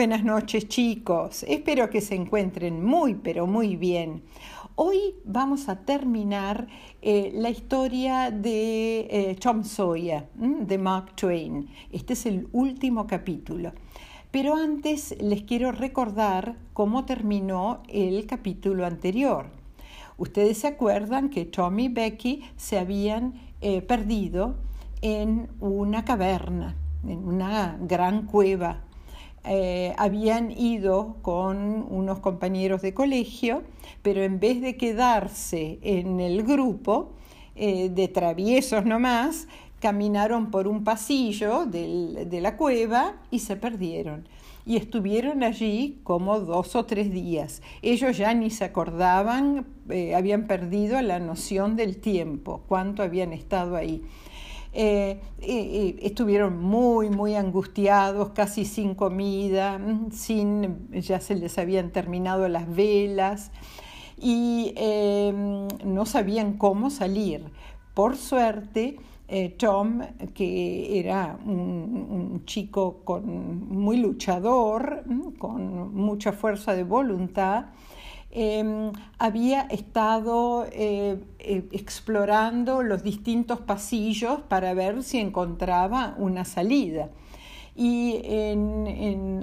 Buenas noches chicos, espero que se encuentren muy pero muy bien. Hoy vamos a terminar eh, la historia de eh, Tom Sawyer, de Mark Twain. Este es el último capítulo. Pero antes les quiero recordar cómo terminó el capítulo anterior. Ustedes se acuerdan que Tom y Becky se habían eh, perdido en una caverna, en una gran cueva eh, habían ido con unos compañeros de colegio, pero en vez de quedarse en el grupo eh, de traviesos nomás, caminaron por un pasillo de la cueva y se perdieron. Y estuvieron allí como dos o tres días. Ellos ya ni se acordaban, eh, habían perdido la noción del tiempo, cuánto habían estado ahí. Eh, estuvieron muy, muy angustiados, casi sin comida, mm, sin, ya se les habían terminado las velas y em, no sabían cómo salir. Por suerte, eh, Tom, que era un, chico con, muy luchador, mm, con mucha fuerza de voluntad, Em, había estado eh, eh, explorando los distintos pasillos para ver si encontraba una salida. Y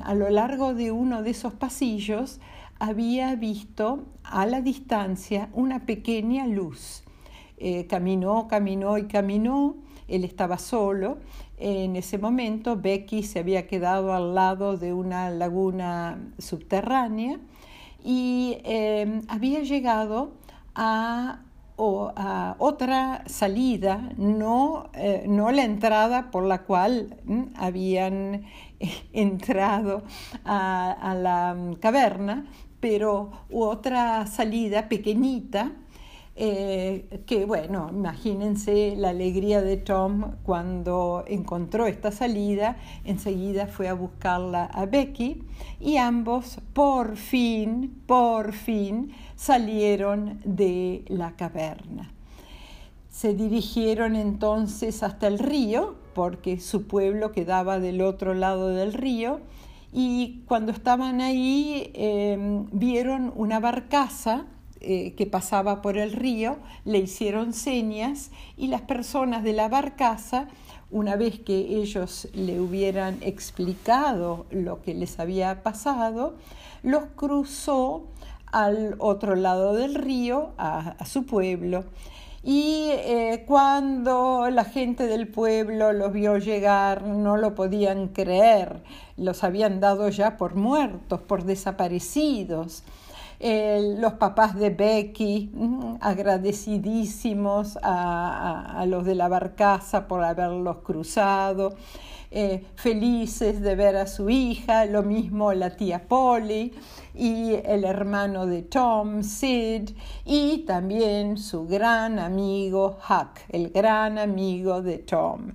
a lo largo de uno de esos pasillos había visto a la distancia una pequeña luz. Eh, caminó, caminó y caminó, él estaba solo. En ese momento Becky se había quedado al lado de una laguna subterránea y em, había llegado a, otra salida, no, eh, no, la entrada por la cual habían entrado a, la caverna, pero otra salida pequeñita eh, que bueno, imagínense la alegría de Tom cuando encontró esta salida, enseguida fue a buscarla a Becky y ambos por fin, por fin salieron de la caverna. Se dirigieron entonces hasta el río, porque su pueblo quedaba del otro lado del río, y cuando estaban ahí eh, vieron una barcaza eh, que pasaba por el río le hicieron señas y las personas de la barcaza, una vez que ellos le hubieran explicado lo que les había pasado, los cruzó al otro lado del río, a, su pueblo. Y eh, cuando la gente del pueblo los vio llegar, no lo podían creer, los habían dado ya por muertos, por desaparecidos los papás de Becky, agradecidísimos a, los de la barcaza por haberlos cruzado, eh, felices de ver a su hija, lo mismo la tía Polly y el hermano de Tom, Sid, y también su gran amigo Huck, el gran amigo de Tom.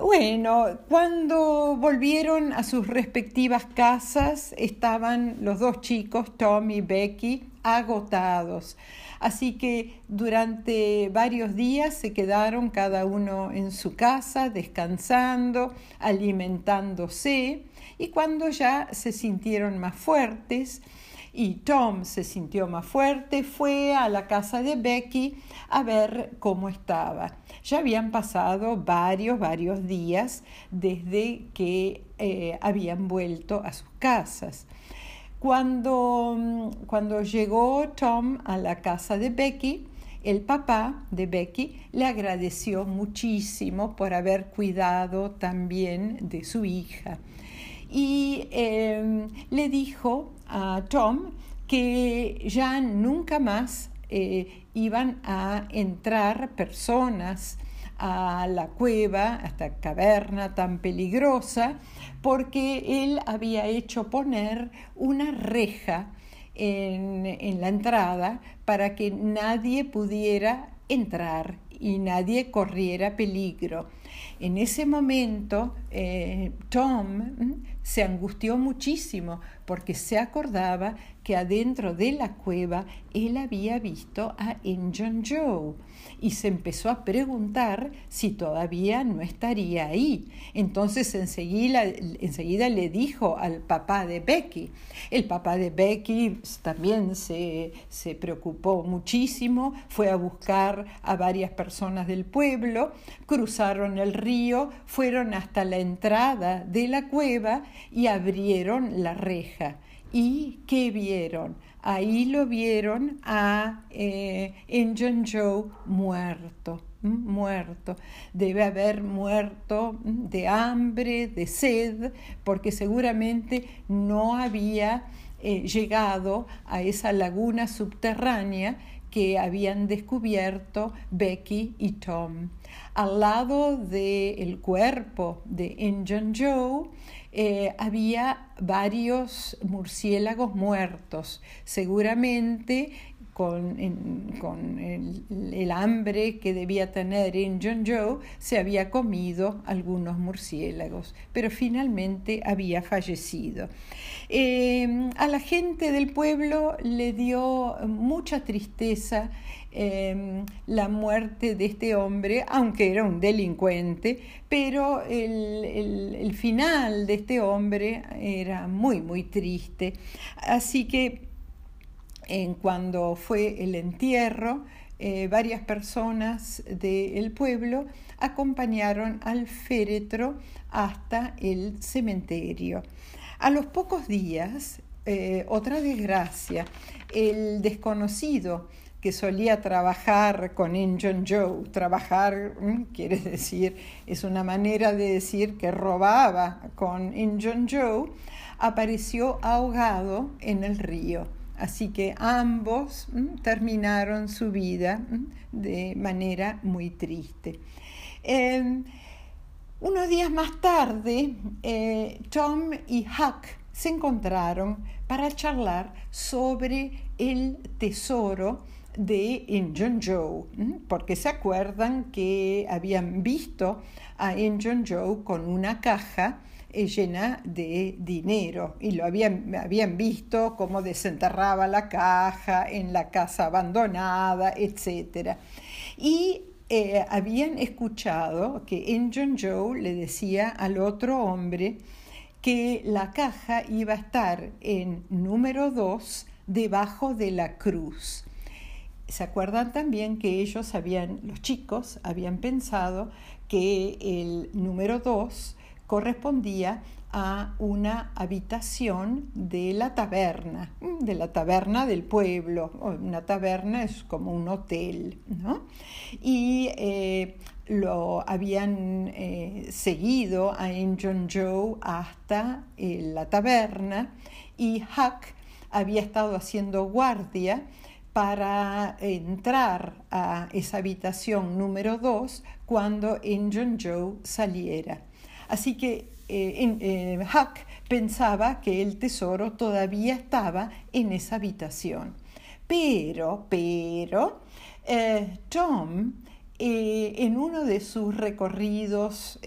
Bueno, cuando volvieron a sus respectivas casas, estaban los dos chicos, Tom y Becky, agotados. Así que durante varios días se quedaron cada uno en su casa, descansando, alimentándose, y cuando ya se sintieron más fuertes, y Tom se sintió más fuerte, fue a la casa de Becky a ver cómo estaba. Ya habían pasado varios, varios días desde que eh, habían vuelto a sus casas. Cuando, mm, cuando llegó Tom a la casa de Becky, el papá de Becky le agradeció muchísimo por haber cuidado también de su hija y em, le dijo a Tom que ya nunca más eh, iban a entrar personas a la cueva, a esta caverna tan peligrosa, porque él había hecho poner una reja en, en la entrada para que nadie pudiera entrar y nadie corriera peligro. En ese momento, eh, Tom se angustió muchísimo porque se acordaba que adentro de la cueva él había visto a Injun Joe y se empezó a preguntar si todavía no estaría ahí. Entonces enseguida, enseguida le dijo al papá de Becky. El papá de Becky también se, se preocupó muchísimo, fue a buscar a varias personas del pueblo, cruzaron el río, fueron hasta la entrada de la cueva y abrieron la reja. ¿Y qué vieron? Ahí lo vieron a eh, Joe muerto, muerto. Debe haber muerto de hambre, de sed, porque seguramente no había eh, llegado a esa laguna subterránea que habían descubierto Becky y Tom. Al lado del cuerpo de Injun Joe eh, había varios murciélagos muertos, seguramente con, el, hambre que debía tener Injun Joe, se había comido algunos murciélagos, pero finalmente había fallecido. Eh, a la gente del pueblo le dio mucha tristeza Em, la muerte de este hombre, aunque era un delincuente, pero el, final de este hombre era muy, muy triste. Así que en cuando fue el entierro, eh, varias personas del pueblo acompañaron al féretro hasta el cementerio. A los pocos días, eh, otra desgracia, el desconocido que solía trabajar con Injun Joe. Trabajar mm, quiere decir, es una manera de decir que robaba con Injun Joe, apareció ahogado en el río. Así que ambos terminaron su vida de manera muy triste. Em, unos días más tarde, eh, Tom y Huck se encontraron para charlar sobre el tesoro de Injun Joe, porque se acuerdan que habían visto a Injun Joe con una caja llena de dinero y lo habían, habían visto cómo desenterraba la caja en la casa abandonada, etc. Y eh, habían escuchado que Injun Joe le decía al otro hombre que la caja iba a estar en número 2 debajo de la cruz se acuerdan también que ellos habían, los chicos, habían pensado que el número 2 correspondía a una habitación de la taberna, de la taberna del pueblo. Una taberna es como un hotel, ¿no? Y eh, lo habían eh, seguido a Injun Joe hasta eh, la taberna y Huck había estado haciendo guardia para entrar a esa habitación número 2 cuando Injun Joe saliera. Así que eh, eh, Huck pensaba que el tesoro todavía estaba en esa habitación. Pero, pero, eh, Tom, en uno de sus recorridos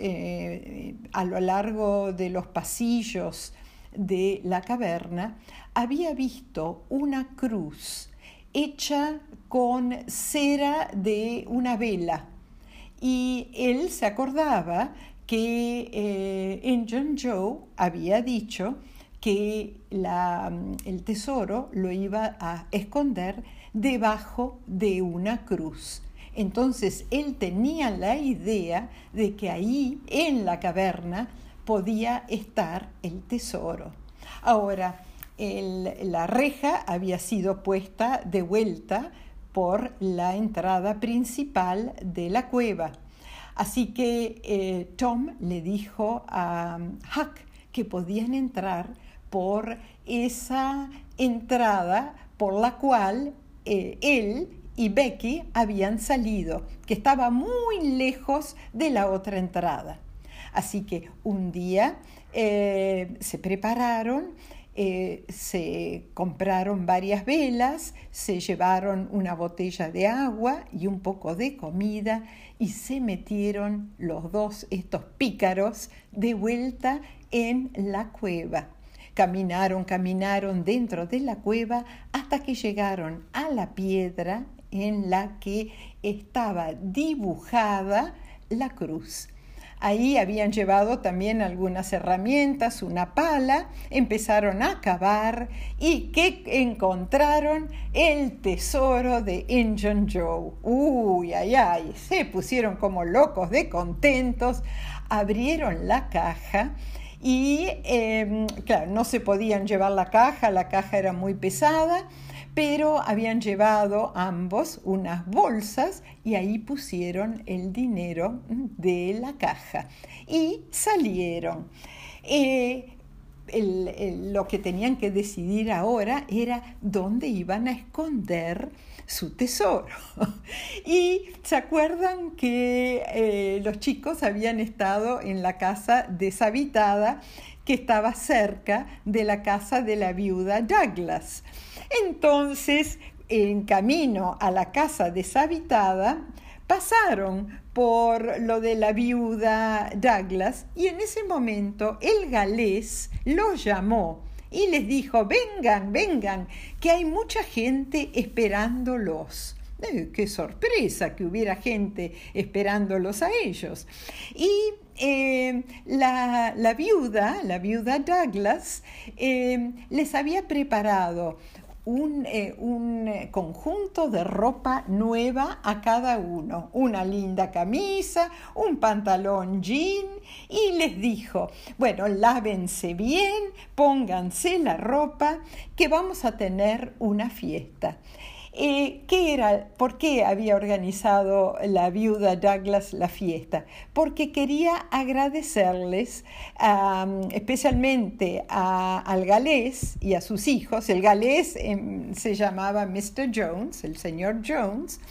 a lo largo de los pasillos de la caverna, había visto una cruz hecha con cera de una vela. Y él se acordaba que eh, Joe había dicho que el tesoro lo iba a esconder debajo de una cruz. Entonces él tenía la idea de que ahí en la caverna podía estar el tesoro. Ahora, la reja había sido puesta de vuelta por la entrada principal de la cueva. Así que eh, Tom le dijo a Huck que podían entrar por esa entrada por la cual eh, él y Becky habían salido, que estaba muy lejos de la otra entrada. Así que un día eh, se prepararon eh, se compraron varias velas, se llevaron una botella de agua y un poco de comida y se metieron los dos, estos pícaros, de vuelta en la cueva. Caminaron, caminaron dentro de la cueva hasta que llegaron a la piedra en la que estaba dibujada la cruz. Ahí habían llevado también algunas herramientas, una pala, empezaron a cavar y que encontraron el tesoro de Injun Joe. Uy, ay, ay, se pusieron como locos de contentos, abrieron la caja y, em, claro, no se podían llevar la caja, la caja era muy pesada pero habían llevado ambos unas bolsas y ahí pusieron el dinero de la caja y salieron. Eh, lo que tenían que decidir ahora era dónde iban a esconder su tesoro. y se acuerdan que eh, los chicos habían estado en la casa deshabitada que estaba cerca de la casa de la viuda Douglas. Entonces, en camino a la casa deshabitada, pasaron por lo de la viuda Douglas y en ese momento el galés los llamó y les dijo, vengan, vengan, que hay mucha gente esperándolos. Eh, qué sorpresa que hubiera gente esperándolos a ellos. Y eh, la, viuda, la viuda Douglas, eh, les había preparado un, un, conjunto de ropa nueva a cada uno, una linda camisa, un pantalón jean y les dijo, bueno, lávense bien, pónganse la ropa, que vamos a tener una fiesta. Eh, ¿qué era, ¿Por qué había organizado la viuda Douglas la fiesta? Porque quería agradecerles especialmente al galés y a sus hijos. El galés em, se llamaba Mr. Jones, el señor Jones.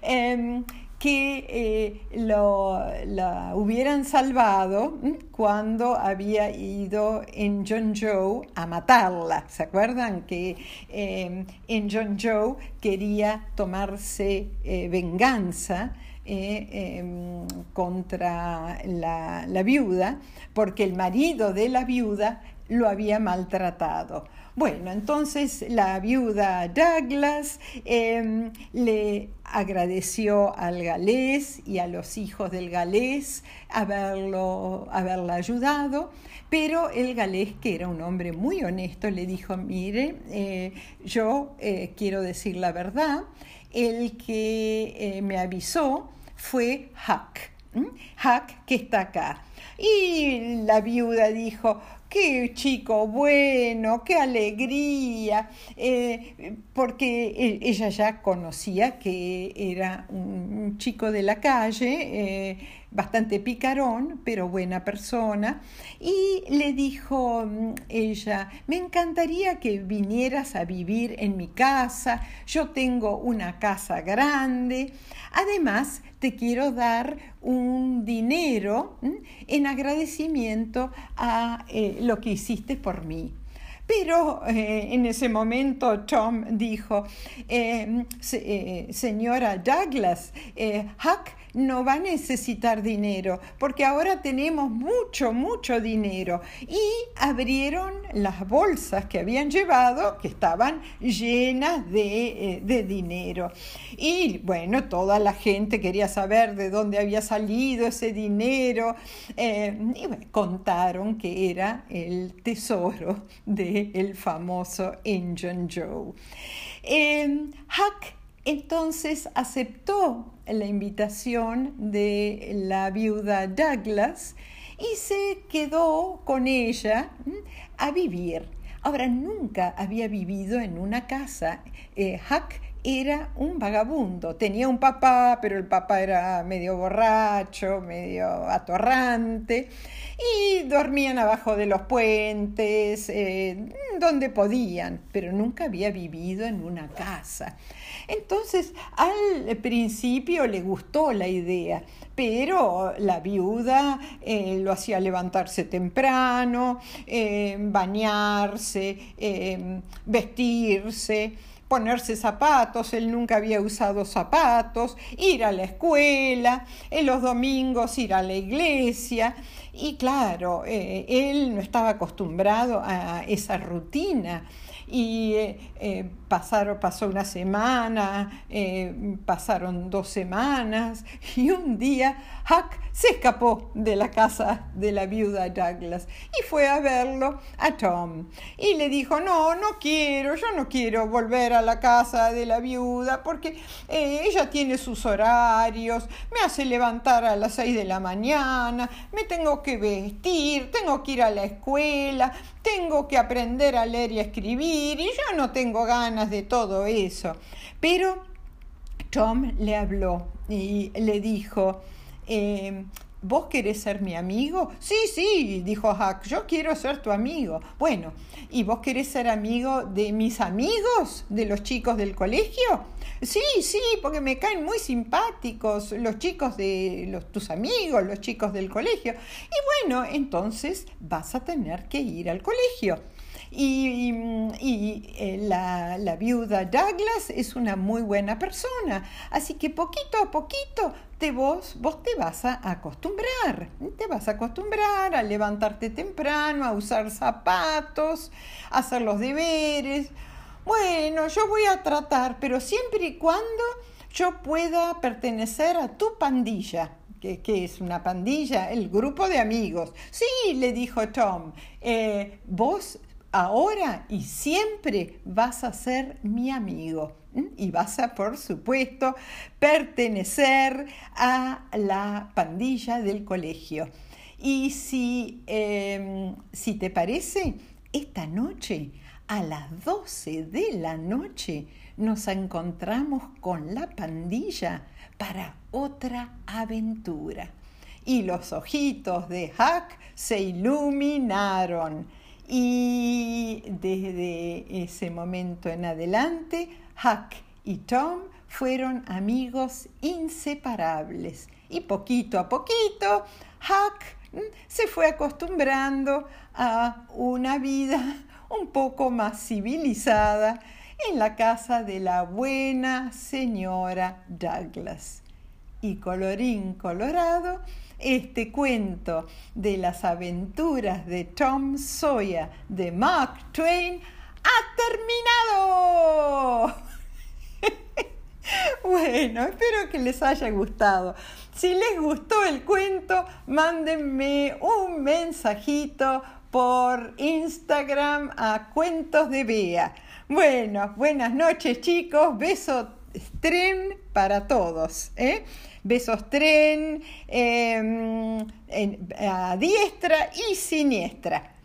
Em, que eh, lo, la hubieran salvado cuando había ido en John Joe a matarla. ¿Se acuerdan que eh, en John Joe quería tomarse eh, venganza? Em, contra la, la viuda, porque el marido de la viuda lo había maltratado. Bueno, entonces la viuda Douglas em, le agradeció al galés y a los hijos del galés haberlo, haberla ayudado, pero el galés, que era un hombre muy honesto, le dijo, mire, eh, yo eh, quiero decir la verdad, el que eh, me avisó fue Huck. Huck que está acá. Y la viuda dijo, qué chico bueno, qué alegría, eh, porque e, ella ya conocía que era un chico de la calle, eh, bastante picarón, pero buena persona, y le dijo mm, ella, me encantaría que vinieras a vivir en mi casa, yo tengo una casa grande, además te quiero dar un dinero mm, en agradecimiento a eh, lo que hiciste por mí. Pero eh, en ese momento Tom dijo, eh, señora Douglas, Huck no va a necesitar dinero, porque ahora tenemos mucho, mucho dinero. Y abrieron las bolsas que habían llevado, que estaban llenas de, eh, dinero. Y bueno, toda la gente quería saber de dónde había salido ese dinero. Eh, y contaron que era el tesoro del famoso Engine Joe. Eh, Huck entonces aceptó la invitación de la viuda Douglas y se quedó con ella a vivir. Ahora, nunca había vivido en una casa. Eh, Huck era un vagabundo. Tenía un papá, pero el papá era medio borracho, medio atorrante, y dormían abajo de los puentes, eh, donde podían, pero nunca había vivido en una casa. Entonces, al principio le gustó la idea, pero la viuda eh, lo hacía levantarse temprano, eh, bañarse, vestirse ponerse zapatos, él nunca había usado zapatos, ir a la escuela, en los domingos ir a la iglesia. Y claro, él no estaba acostumbrado a esa rutina y eh, eh, pasaron, pasó una semana, eh, pasaron dos semanas y un día Huck se escapó de la casa de la viuda Douglas y fue a verlo a Tom y le dijo, no, no quiero, yo no quiero volver a la casa de la viuda porque ella tiene sus horarios, me hace levantar a las seis de la mañana, me tengo que vestir, tengo que ir a la escuela, tengo que aprender a leer y a escribir y yo no tengo ganas de todo eso. Pero Tom le habló y le dijo, eh, ¿Vos querés ser mi amigo? Sí, sí, dijo Huck, yo quiero ser tu amigo. Bueno, ¿y vos querés ser amigo de mis amigos, de los chicos del colegio? Sí, sí, porque me caen muy simpáticos los chicos de tus amigos, los chicos del colegio. Y bueno, entonces vas a tener que ir al colegio. Y, eh, la, la, viuda Douglas es una muy buena persona, así que poquito a poquito te vos, vos te vas a acostumbrar, te vas a acostumbrar a levantarte temprano, a usar zapatos, a hacer los deberes. Bueno, yo voy a tratar, pero siempre y cuando yo pueda pertenecer a tu pandilla. ¿Qué, es una pandilla? El grupo de amigos. Sí, le dijo Tom, eh, vos ahora y siempre vas a ser mi amigo y vas a, por supuesto, pertenecer a la pandilla del colegio. Y si, em, si te parece, esta noche, a las 12 de la noche, nos encontramos con la pandilla para otra aventura. Y los ojitos de Huck se iluminaron y desde ese momento en adelante, Huck y Tom fueron amigos inseparables. Y poquito a poquito, Huck se fue acostumbrando a una vida un poco más civilizada en la casa de la buena señora Douglas. Y colorín colorado, este cuento de las aventuras de Tom Sawyer de Mark Twain ha terminado. Bueno, espero que les haya gustado. Si les gustó el cuento, mándenme un mensajito por Instagram a Cuentos de Bea. Bueno, buenas noches chicos, beso tren para todos. ¿eh? besos tren, em, a diestra y siniestra.